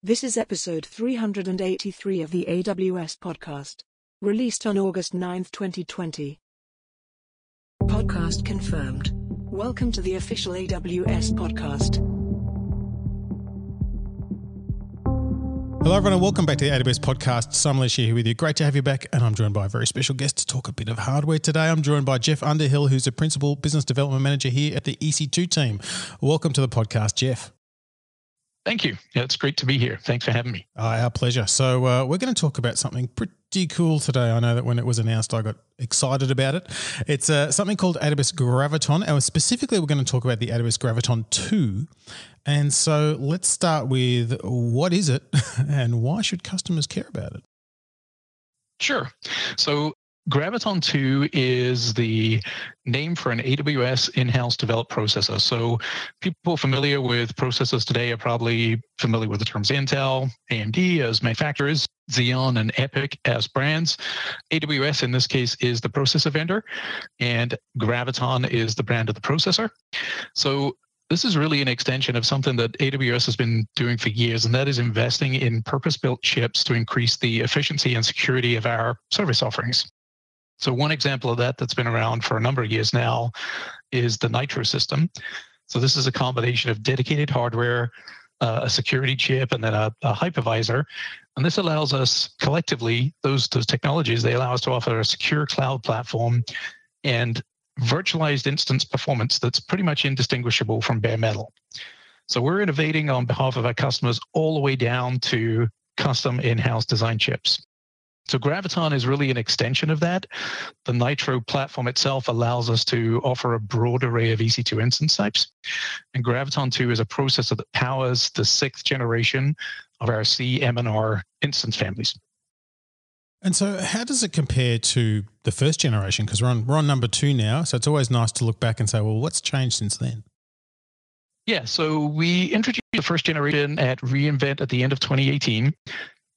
This is episode 383 of the AWS podcast, released on August 9, 2020. Podcast confirmed. Welcome to the official AWS podcast. Hello, everyone, and welcome back to the AWS podcast. Simon Elisha here with you. Great to have you back, and I'm joined by a very special guest to talk a bit of hardware today. I'm joined by Jeff Underhill, who's a principal business development manager here at the EC2 team. Welcome to the podcast, Jeff. Thank you. Yeah, it's great to be here. Thanks for having me. Uh, our pleasure. So, uh, we're going to talk about something pretty cool today. I know that when it was announced, I got excited about it. It's uh, something called AWS Graviton, and specifically, we're going to talk about the AWS Graviton 2. And so, let's start with what is it and why should customers care about it? Sure. So, Graviton 2 is the name for an AWS in-house developed processor. So people familiar with processors today are probably familiar with the terms Intel, AMD as manufacturers, Xeon and EPYC as brands. AWS in this case is the processor vendor and Graviton is the brand of the processor. So this is really an extension of something that AWS has been doing for years, and that is investing in purpose built chips to increase the efficiency and security of our service offerings. So one example of that that's been around for a number of years now is the Nitro system. So this is a combination of dedicated hardware, uh, a security chip, and then a, a, hypervisor. And this allows us collectively, those, those technologies, they allow us to offer a secure cloud platform and virtualized instance performance that's pretty much indistinguishable from bare metal. So we're innovating on behalf of our customers all the way down to custom in-house design chips. So Graviton is really an extension of that. The Nitro platform itself allows us to offer a broad array of EC2 instance types. And Graviton 2 is a processor that powers the sixth generation of our C, M, and R instance families. And so, how does it compare to the first generation? Because we're on we're on number two now, so it's always nice to look back and say, well, what's changed since then? Yeah, so we introduced the first generation at reInvent at the end of 2018,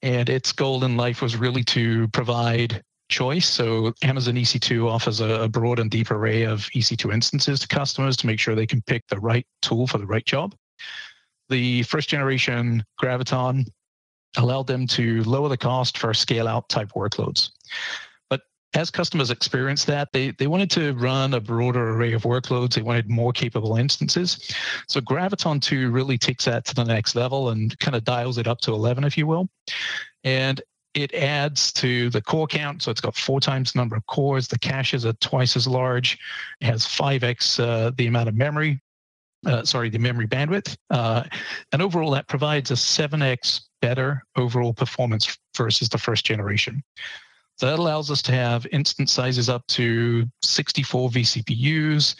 and its goal in life was really to provide choice. So Amazon EC2 offers a, broad and deep array of EC2 instances to customers to make sure they can pick the right tool for the right job. The first generation Graviton allowed them to lower the cost for scale out type workloads as customers experienced that, they, they wanted to run a broader array of workloads. They wanted more capable instances. So Graviton 2 really takes that to the next level and kind of dials it up to 11, if you will. And it adds to the core count. So it's got four times the number of cores. The caches are twice as large. It has 5x uh, the amount of memory. Uh, sorry, the memory bandwidth. Uh, and overall, that provides a 7x better overall performance versus the first generation. That allows us to have instance sizes up to 64 vCPUs.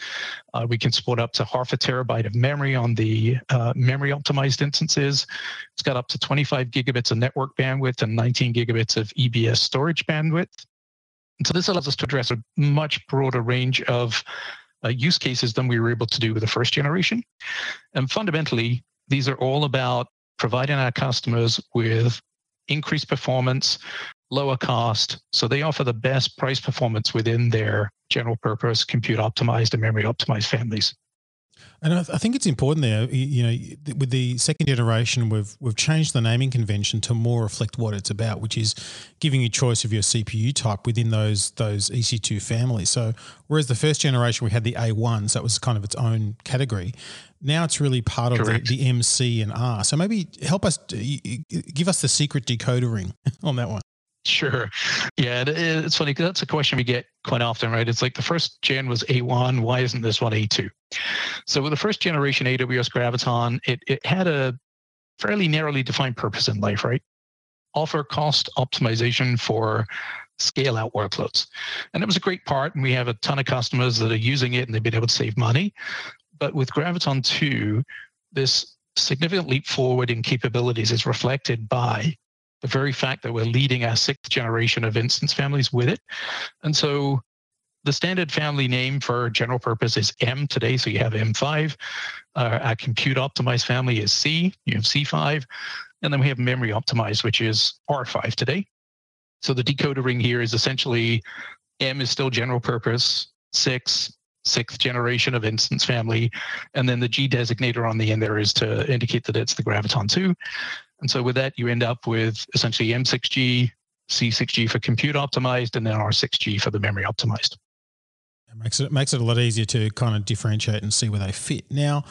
Uh, we can support up to half a terabyte of memory on the uh, memory optimized instances. It's got up to 25 gigabits of network bandwidth and 19 gigabits of EBS storage bandwidth. And so this allows us to address a much broader range of uh, use cases than we were able to do with the first generation. And fundamentally, these are all about providing our customers with increased performance, lower cost. So they offer the best price performance within their general purpose compute optimized and memory optimized families. And I, think it's important there. You know, with the second generation, we've we've changed the naming convention to more reflect what it's about, which is giving you choice of your CPU type within those those EC2 families. So, whereas the first generation we had the A1, so it was kind of its own category. Now it's really part of the, the, MC and R. So maybe help us, give us the secret decoder ring on that one. Sure. Yeah, it's funny because that's a question we get quite often, right? It's like the first gen was A1. Why isn't this one A2? So with the first generation AWS Graviton, it, it had a fairly narrowly defined purpose in life, right? Offer cost optimization for scale out workloads. And it was a great part. And we have a ton of customers that are using it and they've been able to save money. But with Graviton 2, this significant leap forward in capabilities is reflected by the very fact that we're leading our sixth generation of instance families with it. And so the standard family name for general purpose is M today. So you have M5. Uh, our compute optimized family is C. You have C5. And then we have memory optimized, which is R5 today. So the decoder ring here is essentially M is still general purpose, six, sixth generation of instance family. And then the G designator on the end there is to indicate that it's the Graviton 2. And so with that, you end up with essentially M6G, C6G for compute optimized, and then R6G for the memory optimized. It makes it makes it a lot easier to kind of differentiate and see where they fit. Now,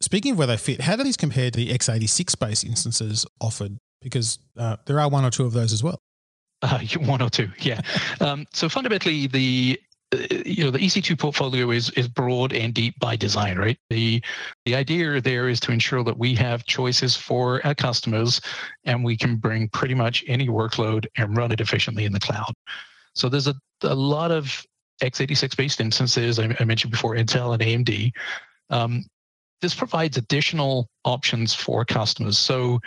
speaking of where they fit, how do these compare to the x86 based instances offered? Because uh, there are one or two of those as well. Uh, one or two, yeah. um, so fundamentally, the you know the EC2 portfolio is is broad and deep by design, right? The the idea there is to ensure that we have choices for our customers, and we can bring pretty much any workload and run it efficiently in the cloud. So there's a, a lot of x86 based instances. I, I mentioned before Intel and AMD. Um, this provides additional options for customers. So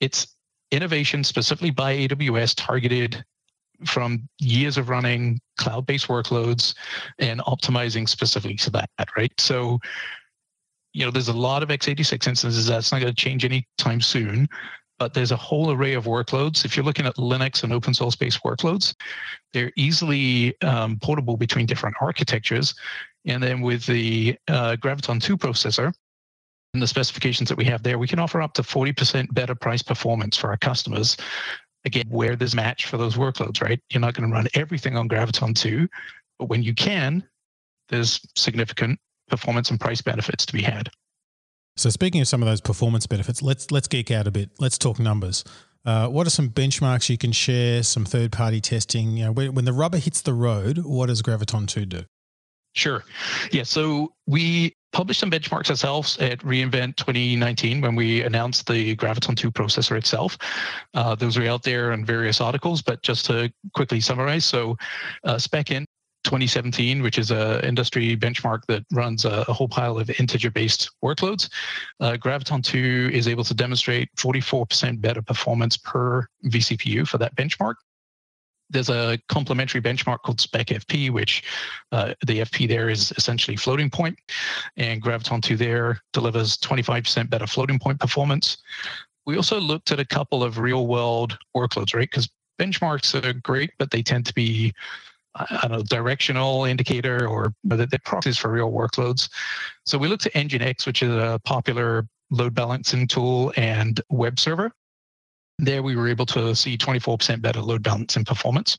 it's innovation specifically by AWS targeted from years of running cloud-based workloads and optimizing specifically to that, right? So, you know, there's a lot of x86 instances that's not going to change anytime soon, but there's a whole array of workloads. If you're looking at Linux and open source based workloads, they're easily um, portable between different architectures. And then with the uh, Graviton 2 processor, and the specifications that we have there, we can offer up to 40% better price performance for our customers again, where there's match for those workloads, right? You're not going to run everything on Graviton 2, but when you can, there's significant performance and price benefits to be had. So speaking of some of those performance benefits, let's let's geek out a bit. Let's talk numbers. Uh, what are some benchmarks you can share? Some third-party testing. You know, when, when the rubber hits the road, what does Graviton Two do? Sure. Yeah. So we published some benchmarks ourselves at reInvent 2019 when we announced the Graviton 2 processor itself. Uh, those are out there in various articles, but just to quickly summarize, so uh, SpecInt 2017, which is an industry benchmark that runs a, a whole pile of integer-based workloads. Uh, Graviton 2 is able to demonstrate 44% better performance per vCPU for that benchmark there's a complementary benchmark called SpecFP, which uh, the FP there is essentially floating point, and Graviton 2 there delivers 25% better floating point performance. We also looked at a couple of real world workloads, right? Because benchmarks are great, but they tend to be I don't know, directional indicator or they're proxies for real workloads. So we looked at Nginx, which is a popular load balancing tool and web server. There we were able to see 24% better load balance and performance.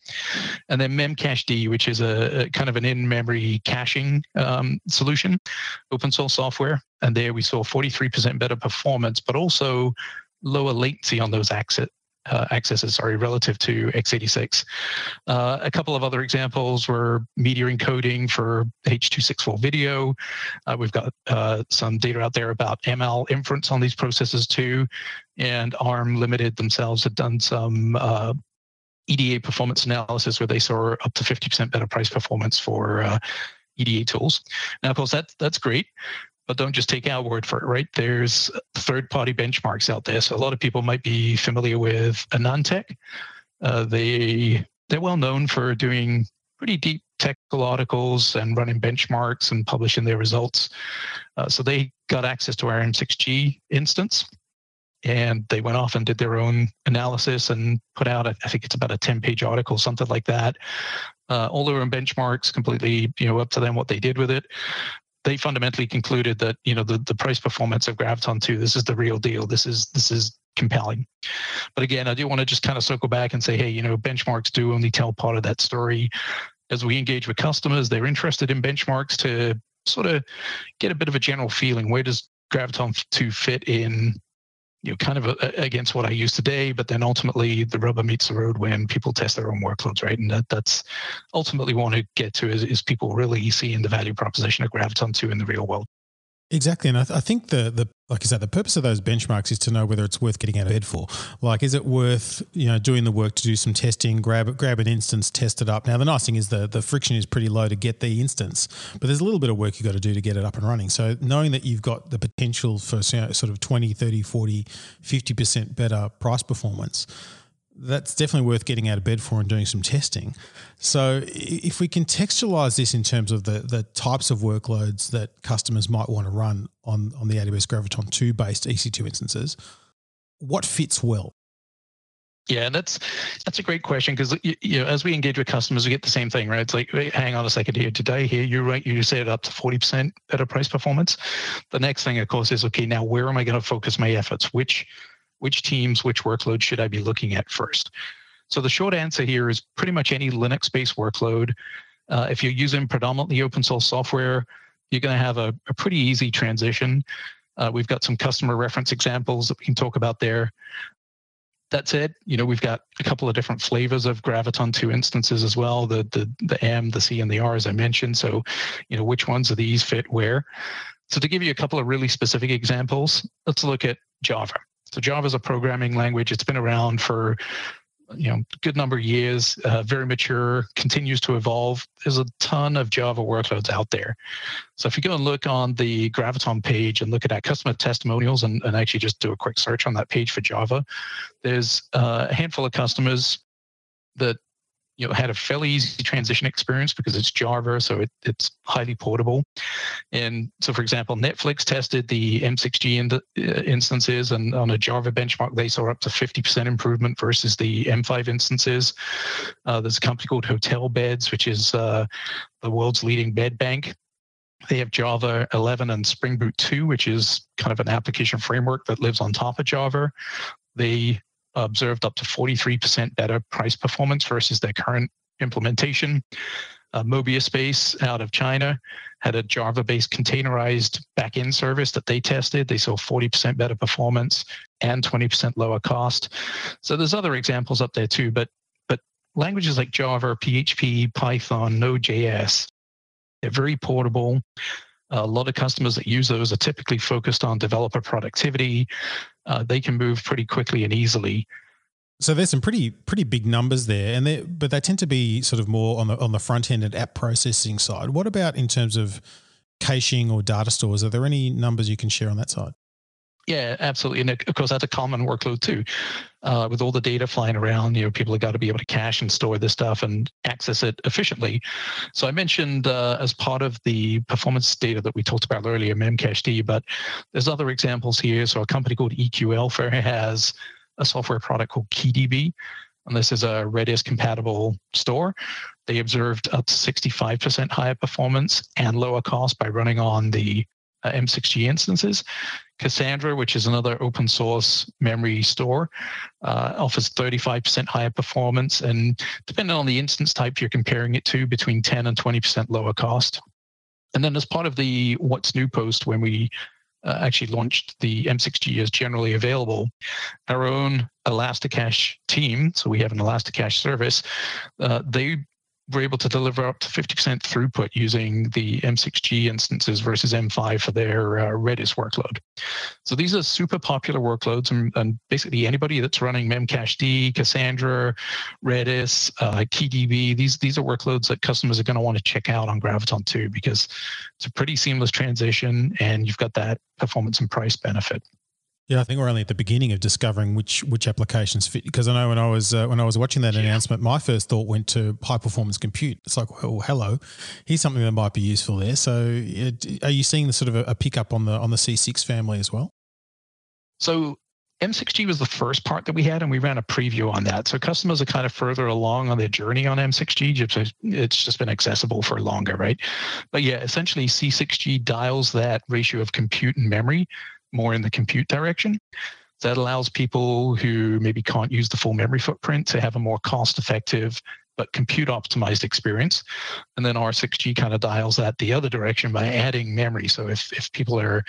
And then Memcached, which is a, a kind of an in-memory caching um, solution, open source software. And there we saw 43% better performance, but also lower latency on those access, uh, accesses, sorry, relative to x86. Uh, a couple of other examples were media encoding for H.264 video. Uh, we've got uh, some data out there about ML inference on these processes too. And ARM Limited themselves had done some uh, EDA performance analysis where they saw up to 50% better price performance for uh, EDA tools. Now, of course, that, that's great but don't just take our word for it, right? There's third party benchmarks out there. So a lot of people might be familiar with AnandTech. Uh, they, they're well known for doing pretty deep technical articles and running benchmarks and publishing their results. Uh, so they got access to our M6G instance and they went off and did their own analysis and put out, I think it's about a 10 page article, something like that. Uh, all their own benchmarks, completely, you know, up to them what they did with it they fundamentally concluded that you know the, the price performance of Graviton 2 this is the real deal. This is this is compelling. But again I do want to just kind of circle back and say hey you know benchmarks do only tell part of that story. As we engage with customers they're interested in benchmarks to sort of get a bit of a general feeling. Where does Graviton 2 fit in you know, kind of a, against what I use today, but then ultimately the rubber meets the road when people test their own workloads, right? And that, that's ultimately want to get to is, is people really seeing the value proposition of Graviton 2 in the real world. Exactly, and I, th- I, think the the like I said, the purpose of those benchmarks is to know whether it's worth getting out of bed for. Like, is it worth you know doing the work to do some testing, grab grab an instance, test it up. Now, the nice thing is the the friction is pretty low to get the instance, but there's a little bit of work you have got to do to get it up and running. So knowing that you've got the potential for you know, sort of 20, 30, 40, 50 percent better price performance that's definitely worth getting out of bed for and doing some testing. So, if we contextualize this in terms of the, the types of workloads that customers might want to run on, on the AWS Graviton 2 based EC2 instances, what fits well? Yeah, and that's that's a great question because you, you, know as we engage with customers, we get the same thing, right? It's like, hang on a second here. Today, here you're right. You set it up to forty percent better price performance. The next thing, of course, is okay. Now, where am I going to focus my efforts? Which which teams, which workload should I be looking at first? So the short answer here is pretty much any Linux-based workload. Uh, if you're using predominantly open source software, you're going to have a, a pretty easy transition. Uh, we've got some customer reference examples that we can talk about there. That said, you know, we've got a couple of different flavors of Graviton 2 instances as well, the, the, the M, the C, and the R, as I mentioned. So, you know, which ones of these fit where? So to give you a couple of really specific examples, let's look at Java. So Java is a programming language. It's been around for you know good number of years uh, very mature continues to evolve there's a ton of java workloads out there so if you go and look on the graviton page and look at our customer testimonials and, and actually just do a quick search on that page for java there's uh, a handful of customers that you know had a fairly easy transition experience because it's Java, so it, it's highly portable. And so, for example, Netflix tested the M6G in, uh, instances, and on a Java benchmark, they saw up to 50% improvement versus the M5 instances. Uh, there's a company called Hotel Beds, which is uh, the world's leading bed bank. They have Java 11 and Spring Boot 2, which is kind of an application framework that lives on top of Java. They observed up to 43% better price performance versus their current implementation. Uh, Mobiuspace out of China had a Java-based containerized backend service that they tested. They saw 40% better performance and 20% lower cost. So there's other examples up there too, but but languages like Java, PHP, Python, Node.js, they're very portable. A lot of customers that use those are typically focused on developer productivity. Uh, they can move pretty quickly and easily. So there's some pretty pretty big numbers there, and they but they tend to be sort of more on the on the front end and app processing side. What about in terms of caching or data stores? Are there any numbers you can share on that side? Yeah, absolutely. And of course, that's a common workload too. Uh, with all the data flying around, you know, people have got to be able to cache and store this stuff and access it efficiently. So I mentioned uh, as part of the performance data that we talked about earlier, Memcached, but there's other examples here. So a company called EQ Alpha has a software product called KeyDB. And this is a Redis compatible store. They observed up to 65% higher performance and lower cost by running on the uh, M6G instances. Cassandra, which is another open source memory store, uh, offers 35% higher performance. And depending on the instance type you're comparing it to, between 10 and 20% lower cost. And then as part of the What's New post, when we uh, actually launched the M6G as generally available, our own Elasticache team, so we have an Elasticache service, uh, they we're able to deliver up to 50% throughput using the M6G instances versus M5 for their uh, Redis workload. So these are super popular workloads, and, and basically anybody that's running Memcached, Cassandra, Redis, uh, these these are workloads that customers are going to want to check out on Graviton 2 because it's a pretty seamless transition, and you've got that performance and price benefit. Yeah, I think we're only at the beginning of discovering which which applications fit. Because I know when I was uh, when I was watching that yeah. announcement, my first thought went to high performance compute. It's like, well, hello, here's something that might be useful there. So, it, are you seeing the sort of a, a pickup on the on the C6 family as well? So M6G was the first part that we had, and we ran a preview on that. So customers are kind of further along on their journey on M6G. It's just been accessible for longer, right? But yeah, essentially C6G dials that ratio of compute and memory more in the compute direction. That allows people who maybe can't use the full memory footprint to have a more cost effective but compute optimized experience. And then R6G kind of dials that the other direction by adding memory. So if, if people are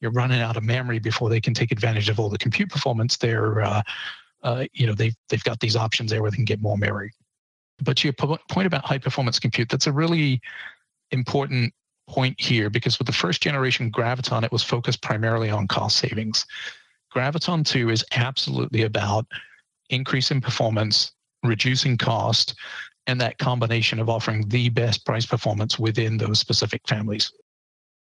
you're running out of memory before they can take advantage of all the compute performance, they're uh, uh, you know they've they've got these options there where they can get more memory. But your point about high performance compute, that's a really important point here because with the first generation Graviton, it was focused primarily on cost savings. Graviton 2 is absolutely about increasing performance, reducing cost, and that combination of offering the best price performance within those specific families.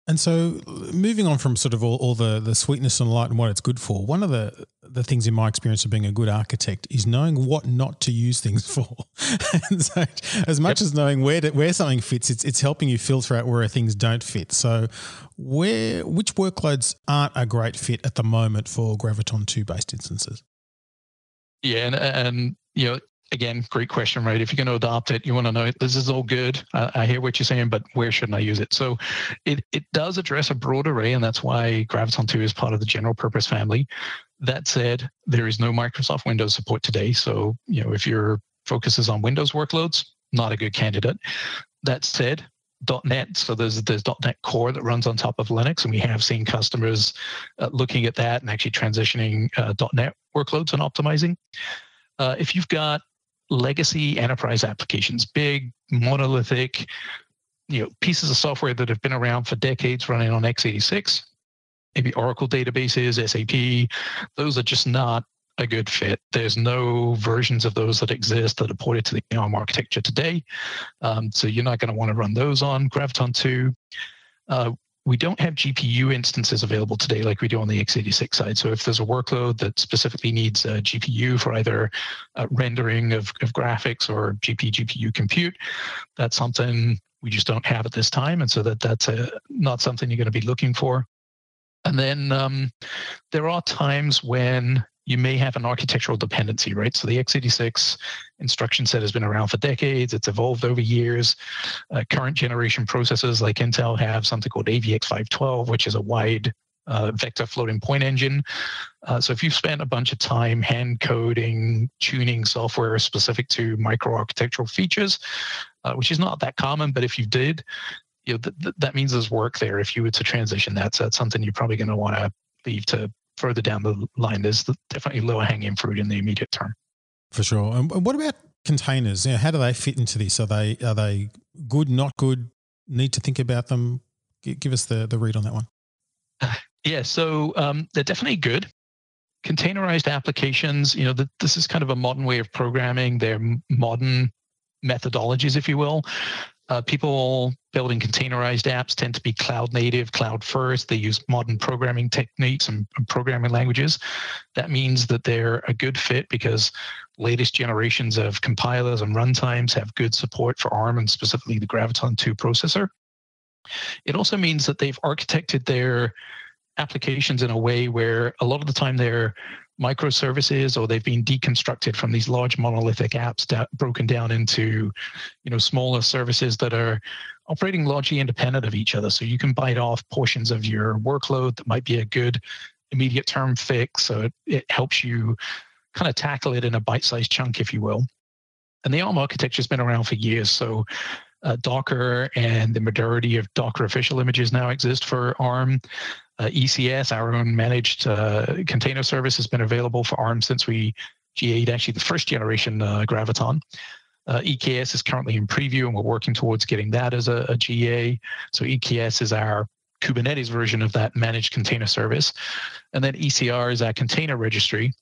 And so, moving on from sort of all, all, the, the sweetness and light and what it's good for, one of the, the things in my experience of being a good architect is knowing what not to use things for. and so, as much yep. as knowing where to, where something fits, it's, it's helping you filter out where things don't fit. So, where which workloads aren't a great fit at the moment for Graviton 2 based instances? Yeah, and, and you know, again, great question, right? If you're going to adopt it, you want to know this is all good. I, I, hear what you're saying, but where shouldn't I use it? So it, it does address a broad array, and that's why Graviton 2 is part of the general purpose family. That said, there is no Microsoft Windows support today. So, you know, if your focus is on Windows workloads, not a good candidate. That said, .NET, so there's there's .NET Core that runs on top of Linux, and we have seen customers uh, looking at that and actually transitioning uh, .NET workloads and optimizing. Uh, if you've got legacy enterprise applications, big monolithic, you know, pieces of software that have been around for decades running on x86, maybe Oracle databases, SAP, those are just not a good fit. There's no versions of those that exist that are ported to the ARM architecture today. Um, so you're not going to want to run those on Graviton 2. Uh, we don't have GPU instances available today like we do on the x86 side. So if there's a workload that specifically needs a GPU for either uh, rendering of, of graphics or GP GPU compute, that's something we just don't have at this time. And so that that's a, not something you're going to be looking for. And then um, there are times when you may have an architectural dependency, right? So the x86 instruction set has been around for decades. It's evolved over years. Uh, current generation processors like Intel have something called AVX512, which is a wide uh, vector floating point engine. Uh, so if you've spent a bunch of time hand coding, tuning software specific to microarchitectural features, uh, which is not that common, but if you did, you know, th- th- that means there's work there. If you were to transition that, so that's something you're probably going to want to leave to further down the line. There's definitely lower hanging fruit in the immediate term. For sure. And what about containers? You know, how do they fit into this? Are they are they good, not good? Need to think about them. Give us the the read on that one. Yeah, so um, they're definitely good. Containerized applications, you know, the, this is kind of a modern way of programming. They're modern methodologies, if you will. Uh, people building containerized apps tend to be cloud native, cloud first. They use modern programming techniques and, and, programming languages. That means that they're a good fit because latest generations of compilers and runtimes have good support for ARM and specifically the Graviton 2 processor. It also means that they've architected their applications in a way where a lot of the time they're microservices or they've been deconstructed from these large monolithic apps that broken down into you know smaller services that are operating largely independent of each other. So you can bite off portions of your workload that might be a good immediate term fix. So it, it helps you kind of tackle it in a bite-sized chunk if you will. And the arm architecture has been around for years. So uh, Docker and the majority of Docker official images now exist for ARM. Uh, ECS, our own managed uh, container service, has been available for ARM since we GA'd actually the first generation uh, Graviton. Uh, EKS is currently in preview, and we're working towards getting that as a, a GA. So EKS is our Kubernetes version of that managed container service. And then ECR is our container registry.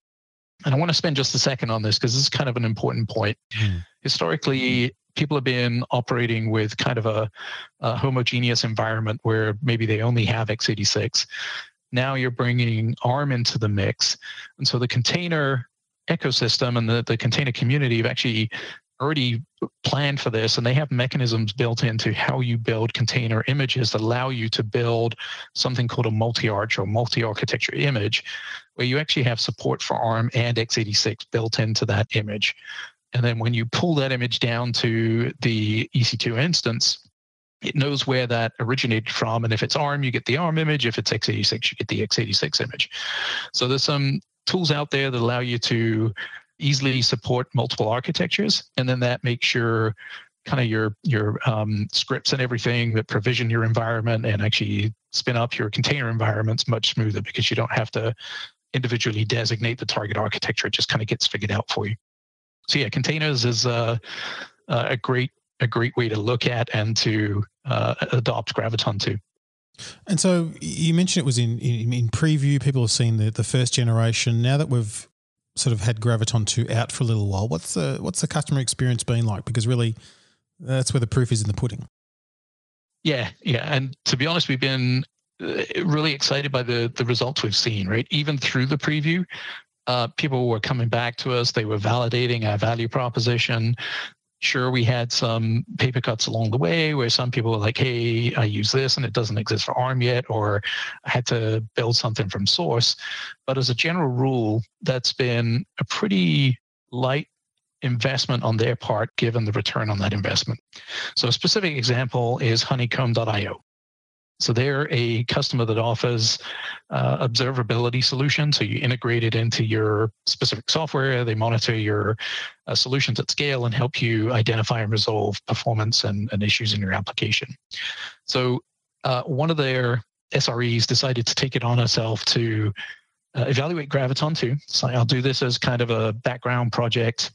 And I want to spend just a second on this because this is kind of an important point. Mm. Historically, people have been operating with kind of a, a, homogeneous environment where maybe they only have x86. Now you're bringing ARM into the mix. And so the container ecosystem and the, the container community have actually already planned for this and they have mechanisms built into how you build container images that allow you to build something called a multi-arch or multi-architecture image where you actually have support for ARM and x86 built into that image. And then when you pull that image down to the EC2 instance, it knows where that originated from. And if it's ARM, you get the ARM image. If it's x86, you get the x86 image. So there's some tools out there that allow you to easily support multiple architectures. And then that makes your kind of your your um, scripts and everything that provision your environment and actually spin up your container environments much smoother because you don't have to individually designate the target architecture. It just kind of gets figured out for you so yeah, containers is a, a great a great way to look at and to uh, adopt Graviton 2. And so you mentioned it was in, in, in preview. People have seen the the first generation. Now that we've sort of had Graviton two out for a little while, what's the what's the customer experience been like? Because really, that's where the proof is in the pudding. Yeah, yeah, and to be honest, we've been uh, really excited by the the results we've seen. Right, even through the preview, uh, people were coming back to us. They were validating our value proposition. Sure, we had some paper cuts along the way where some people were like, hey, I use this and it doesn't exist for ARM yet, or I had to build something from source. But as a general rule, that's been a pretty light investment on their part given the return on that investment. So a specific example is honeycomb.io. So they're a customer that offers uh, observability solution. So you integrate it into your specific software. They monitor your uh, solutions at scale and help you identify and resolve performance and, and issues in your application. So uh, one of their SREs decided to take it on herself to uh, evaluate Graviton 2. So I'll do this as kind of a background project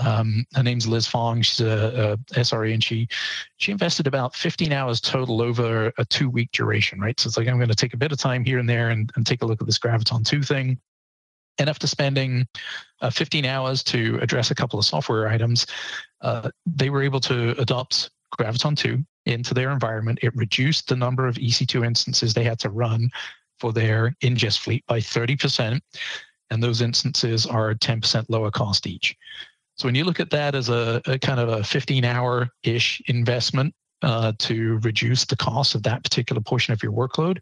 um, her name's Liz Fong. She's a, a, SRE, and she she invested about 15 hours total over a two week duration. Right, so it's like I'm going to take a bit of time here and there and, and take a look at this Graviton two thing. And after spending uh, 15 hours to address a couple of software items, uh, they were able to adopt Graviton 2 into their environment. It reduced the number of EC2 instances they had to run for their ingest fleet by 30%. And those instances are 10% lower cost each. So when you look at that as a, a kind of a 15 hour ish investment uh, to reduce the cost of that particular portion of your workload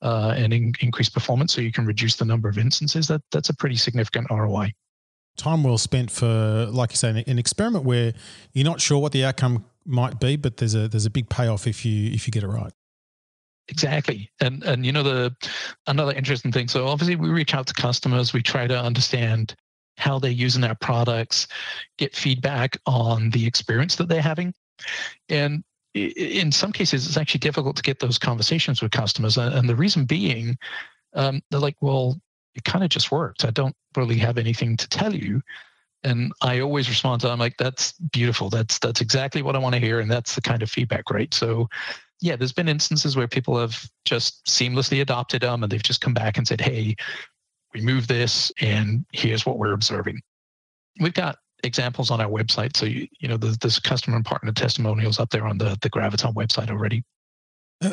uh, and in, increase performance so you can reduce the number of instances, that, that's a pretty significant ROI. Time well spent for, like you say, an experiment where you're not sure what the outcome might be, but there's a there's a big payoff if you if you get it right. Exactly. And and you know the another interesting thing. So obviously we reach out to customers, we try to understand how they're using our products, get feedback on the experience that they're having. And in some cases, it's actually difficult to get those conversations with customers. And the reason being, um, they're like, well, it kind of just worked. I don't really have anything to tell you. And I always respond to, I'm like, that's beautiful. That's that's exactly what I want to hear, and that's the kind of feedback, right? So, yeah, there's been instances where people have just seamlessly adopted them, and they've just come back and said, hey, remove this, and here's what we're observing. We've got examples on our website. So, you, you know, there's, there's customer and partner testimonials up there on the, the Graviton website already.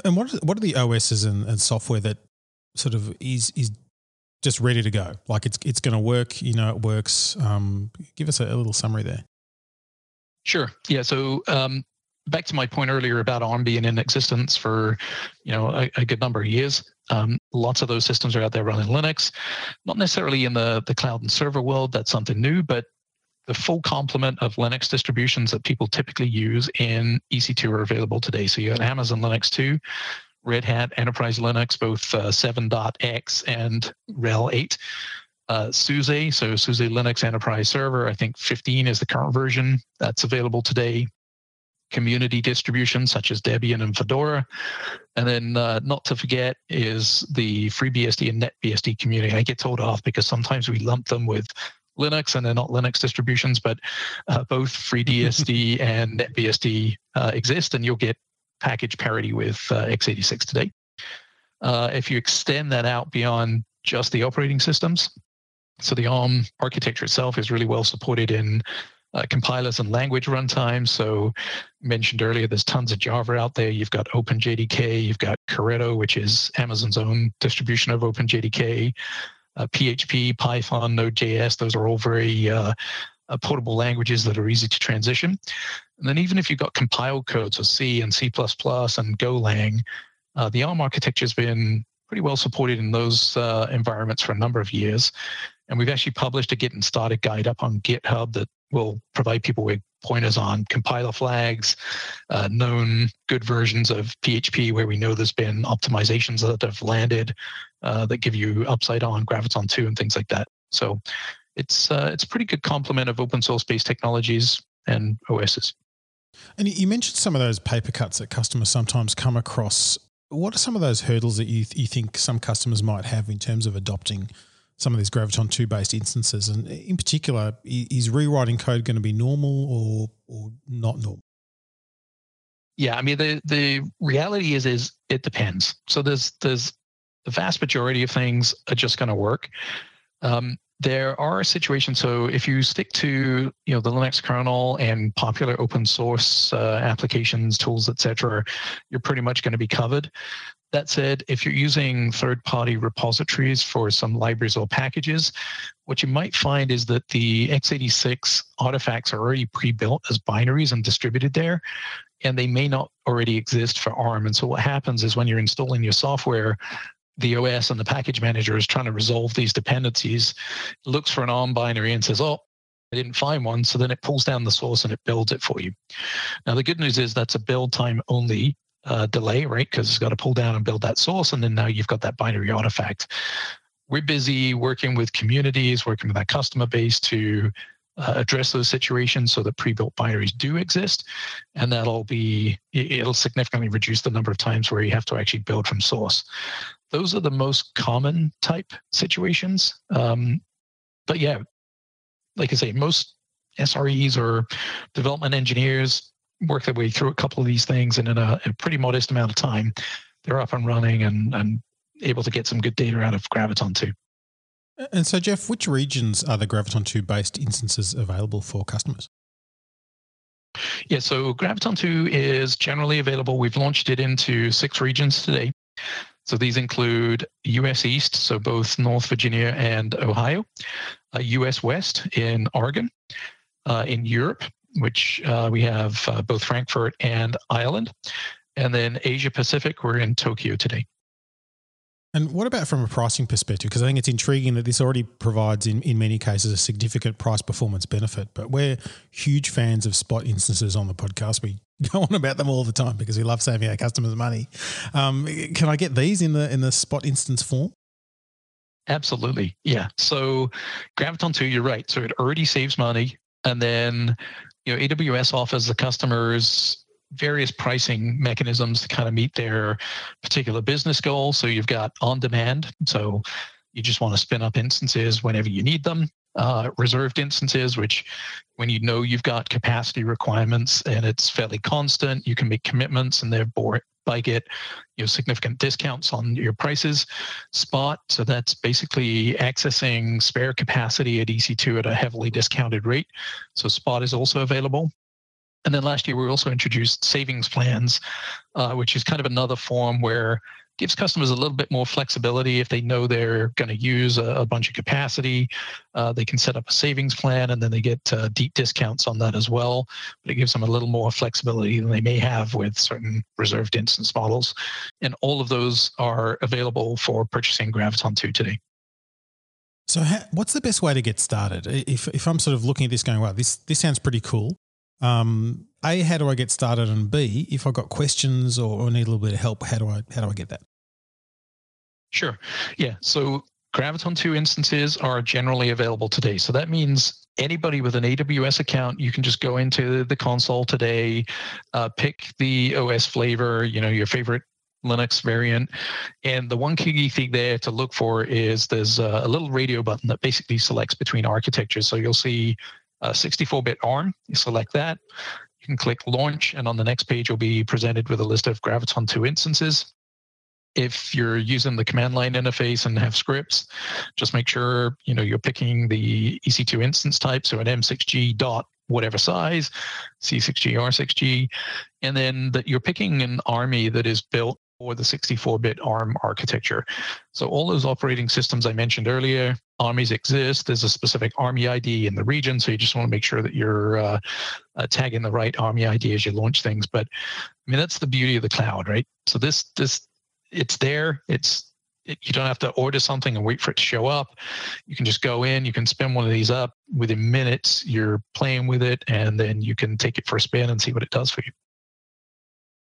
And what are, what are the OSs and, and software that sort of is, is just ready to go? Like it's, it's going to work, you know, it works. Um, give us a, a little summary there. Sure. Yeah. So um, back to my point earlier about ARM being in existence for, you know, a, a good number of years. Um, lots of those systems are out there running Linux, not necessarily in the the cloud and server world. That's something new, but the full complement of Linux distributions that people typically use in EC2 are available today. So you have Amazon Linux 2, Red Hat Enterprise Linux, both uh, 7.x and RHEL 8. Uh, SUSE, so SUSE Linux Enterprise Server, I think 15 is the current version that's available today community distributions such as Debian and Fedora. And then uh, not to forget is the FreeBSD and NetBSD community. I get told off because sometimes we lump them with Linux and they're not Linux distributions, but uh, both FreeBSD and NetBSD uh, exist and you'll get package parity with uh, x86 today. Uh, if you extend that out beyond just the operating systems, so the ARM architecture itself is really well supported in uh, compilers and language runtimes. So mentioned earlier, there's tons of Java out there. You've got OpenJDK, you've got Corretto, which is Amazon's own distribution of OpenJDK, uh, PHP, Python, Node.js. Those are all very uh, uh, portable languages that are easy to transition. And then even if you've got compiled code, so C and C++ and Golang, uh, the ARM architecture has been pretty well supported in those uh, environments for a number of years. And we've actually published a Getting Started guide up on GitHub that will provide people with pointers on compiler flags, uh, known good versions of PHP where we know there's been optimizations that have landed uh, that give you upside on Graviton 2 and things like that. So it's uh, it's pretty good complement of open source based technologies and OSs. And you mentioned some of those paper cuts that customers sometimes come across. What are some of those hurdles that you, you think some customers might have in terms of adopting some of these Graviton 2 based instances? And in particular, is rewriting code going to be normal or, or not normal? Yeah, I mean the the reality is is it depends. So there's there's the vast majority of things are just going to work. Um, there are situations. So if you stick to you know the Linux kernel and popular open source uh, applications, tools, etc., you're pretty much going to be covered. That said, if you're using third party repositories for some libraries or packages, what you might find is that the x86 artifacts are already pre built as binaries and distributed there, and they may not already exist for ARM. And so what happens is when you're installing your software, the OS and the package manager is trying to resolve these dependencies, looks for an ARM binary and says, oh, I didn't find one. So then it pulls down the source and it builds it for you. Now, the good news is that's a build time only uh, delay, right? Because it's got to pull down and build that source, and then now you've got that binary artifact. We're busy working with communities, working with that customer base to uh, address those situations so that pre-built binaries do exist, and that'll be it'll significantly reduce the number of times where you have to actually build from source. Those are the most common type situations. Um, but yeah, like I say, most SREs or development engineers work their way through a couple of these things, and in a, a pretty modest amount of time, they're up and running and, and able to get some good data out of Graviton 2. And so, Jeff, which regions are the Graviton 2 based instances available for customers? Yeah, so Graviton 2 is generally available. We've launched it into six regions today. So these include US East, so both North Virginia and Ohio, uh, US West in Oregon, uh, in Europe, which uh, we have uh, both Frankfurt and Ireland, and then Asia Pacific, we're in Tokyo today. And what about from a pricing perspective? Because I think it's intriguing that this already provides, in, in many cases, a significant price performance benefit. But we're huge fans of spot instances on the podcast. We go on about them all the time because we love saving our customers money. Um, can I get these in the in the spot instance form? Absolutely, yeah. So Graviton two, you're right. So it already saves money, and then you know AWS offers the customers various pricing mechanisms to kind of meet their particular business goals. So you've got on demand. So you just want to spin up instances whenever you need them. Uh, reserved instances, which when you know you've got capacity requirements and it's fairly constant, you can make commitments and therefore by get you know significant discounts on your prices. Spot, so that's basically accessing spare capacity at EC2 at a heavily discounted rate. So Spot is also available. And then last year, we also introduced savings plans, uh, which is kind of another form where gives customers a little bit more flexibility if they know they're going to use a, a, bunch of capacity. Uh, they can set up a savings plan and then they get uh, deep discounts on that as well but it gives them a little more flexibility than they may have with certain reserved instance models. And all of those are available for purchasing graviton 2 today. So how, what's the best way to get started? If, if i'm sort of looking at this going wow this, this sounds pretty cool. Um, a, how do I get started? And B, if I've got questions or, or need a little bit of help, how do I how do I get that? Sure. Yeah. So Graviton 2 instances are generally available today. So that means anybody with an AWS account, you can just go into the console today, uh, pick the OS flavor, you know, your favorite Linux variant. And the one key thing there to look for is there's a, little radio button that basically selects between architectures. So you'll see a 64-bit ARM. You select that. You can click Launch, and on the next page, you'll be presented with a list of Graviton 2 instances. If you're using the command line interface and have scripts, just make sure you know you're picking the EC2 instance type, so an M6G dot whatever size, C6G, R6G, and then that you're picking an AMI that is built for the 64-bit ARM architecture. So all those operating systems I mentioned earlier, AMIs exist. There's a specific AMI ID in the region, so you just want to make sure that you're uh, uh, tagging the right AMI ID as you launch things. But I mean, that's the beauty of the cloud, right? So this this it's there. It's it, you don't have to order something and wait for it to show up. You can just go in, you can spin one of these up within minutes. You're playing with it, and then you can take it for a spin and see what it does for you.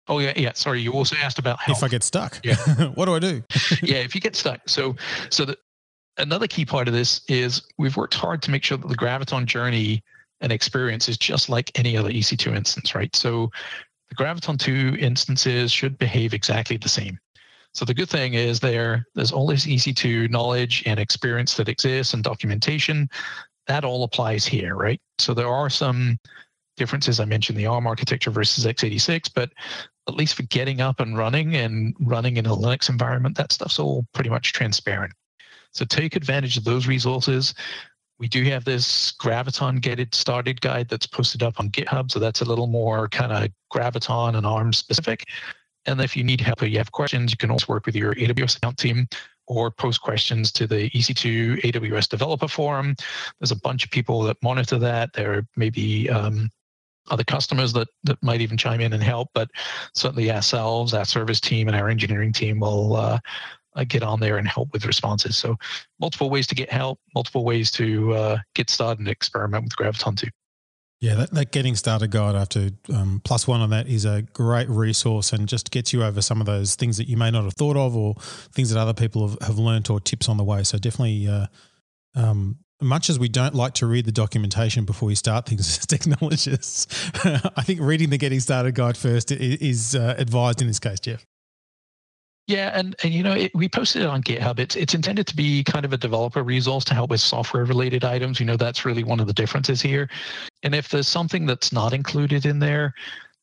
Oh yeah, yeah. Sorry, you also asked about health. if I get stuck. Yeah, what do I do? yeah, if you get stuck. So, so the, another key part of this is we've worked hard to make sure that the Graviton journey and experience is just like any other EC2 instance, right? So, the Graviton 2 instances should behave exactly the same. So the good thing is there there's all this EC2 knowledge and experience that exists and documentation that all applies here, right? So there are some differences. I mentioned the ARM architecture versus x86, but at least for getting up and running and running in a Linux environment, that stuff's all pretty much transparent. So take advantage of those resources. We do have this Graviton Get It Started guide that's posted up on GitHub. So that's a little more kind of Graviton and ARM specific. And if you need help or you have questions, you can also work with your AWS account team or post questions to the EC2 AWS Developer Forum. There's a bunch of people that monitor that. There may be um, other customers that, that might even chime in and help, but certainly ourselves, our service team, and our engineering team will uh, uh, get on there and help with responses. So, multiple ways to get help, multiple ways to uh, get started and experiment with Graviton 2. Yeah, that, that getting started guide after um, plus one on that is a great resource and just gets you over some of those things that you may not have thought of or things that other people have, have learnt or tips on the way. So definitely, uh, um, much as we don't like to read the documentation before we start things as technologists, I think reading the getting started guide first is uh, advised in this case, Jeff. Yeah, and and you know it, we posted it on GitHub. It's it's intended to be kind of a developer resource to help with software related items. You know that's really one of the differences here. And if there's something that's not included in there,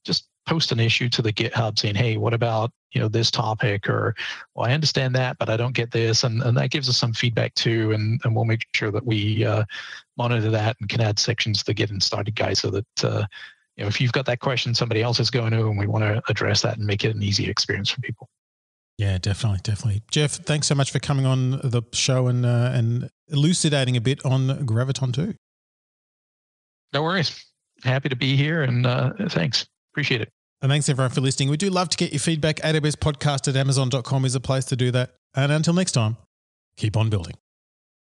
just post an issue to the GitHub saying, "Hey, what about you know this topic?" Or, "Well, I understand that, but I don't get this," and and that gives us some feedback too, and and we'll make sure that we uh, monitor that and can add sections to the Getting Started guide so that. Uh, you know, if you've got that question somebody else is going to, and we want to address that and make it an easy experience for people. Yeah, definitely, definitely. Jeff, thanks so much for coming on the show and uh, and elucidating a bit on Graviton 2. No worries. Happy to be here, and uh, thanks. Appreciate it. And thanks everyone for listening. We do love to get your feedback. AWS podcast at amazon.com is a place to do that. And until next time, keep on building.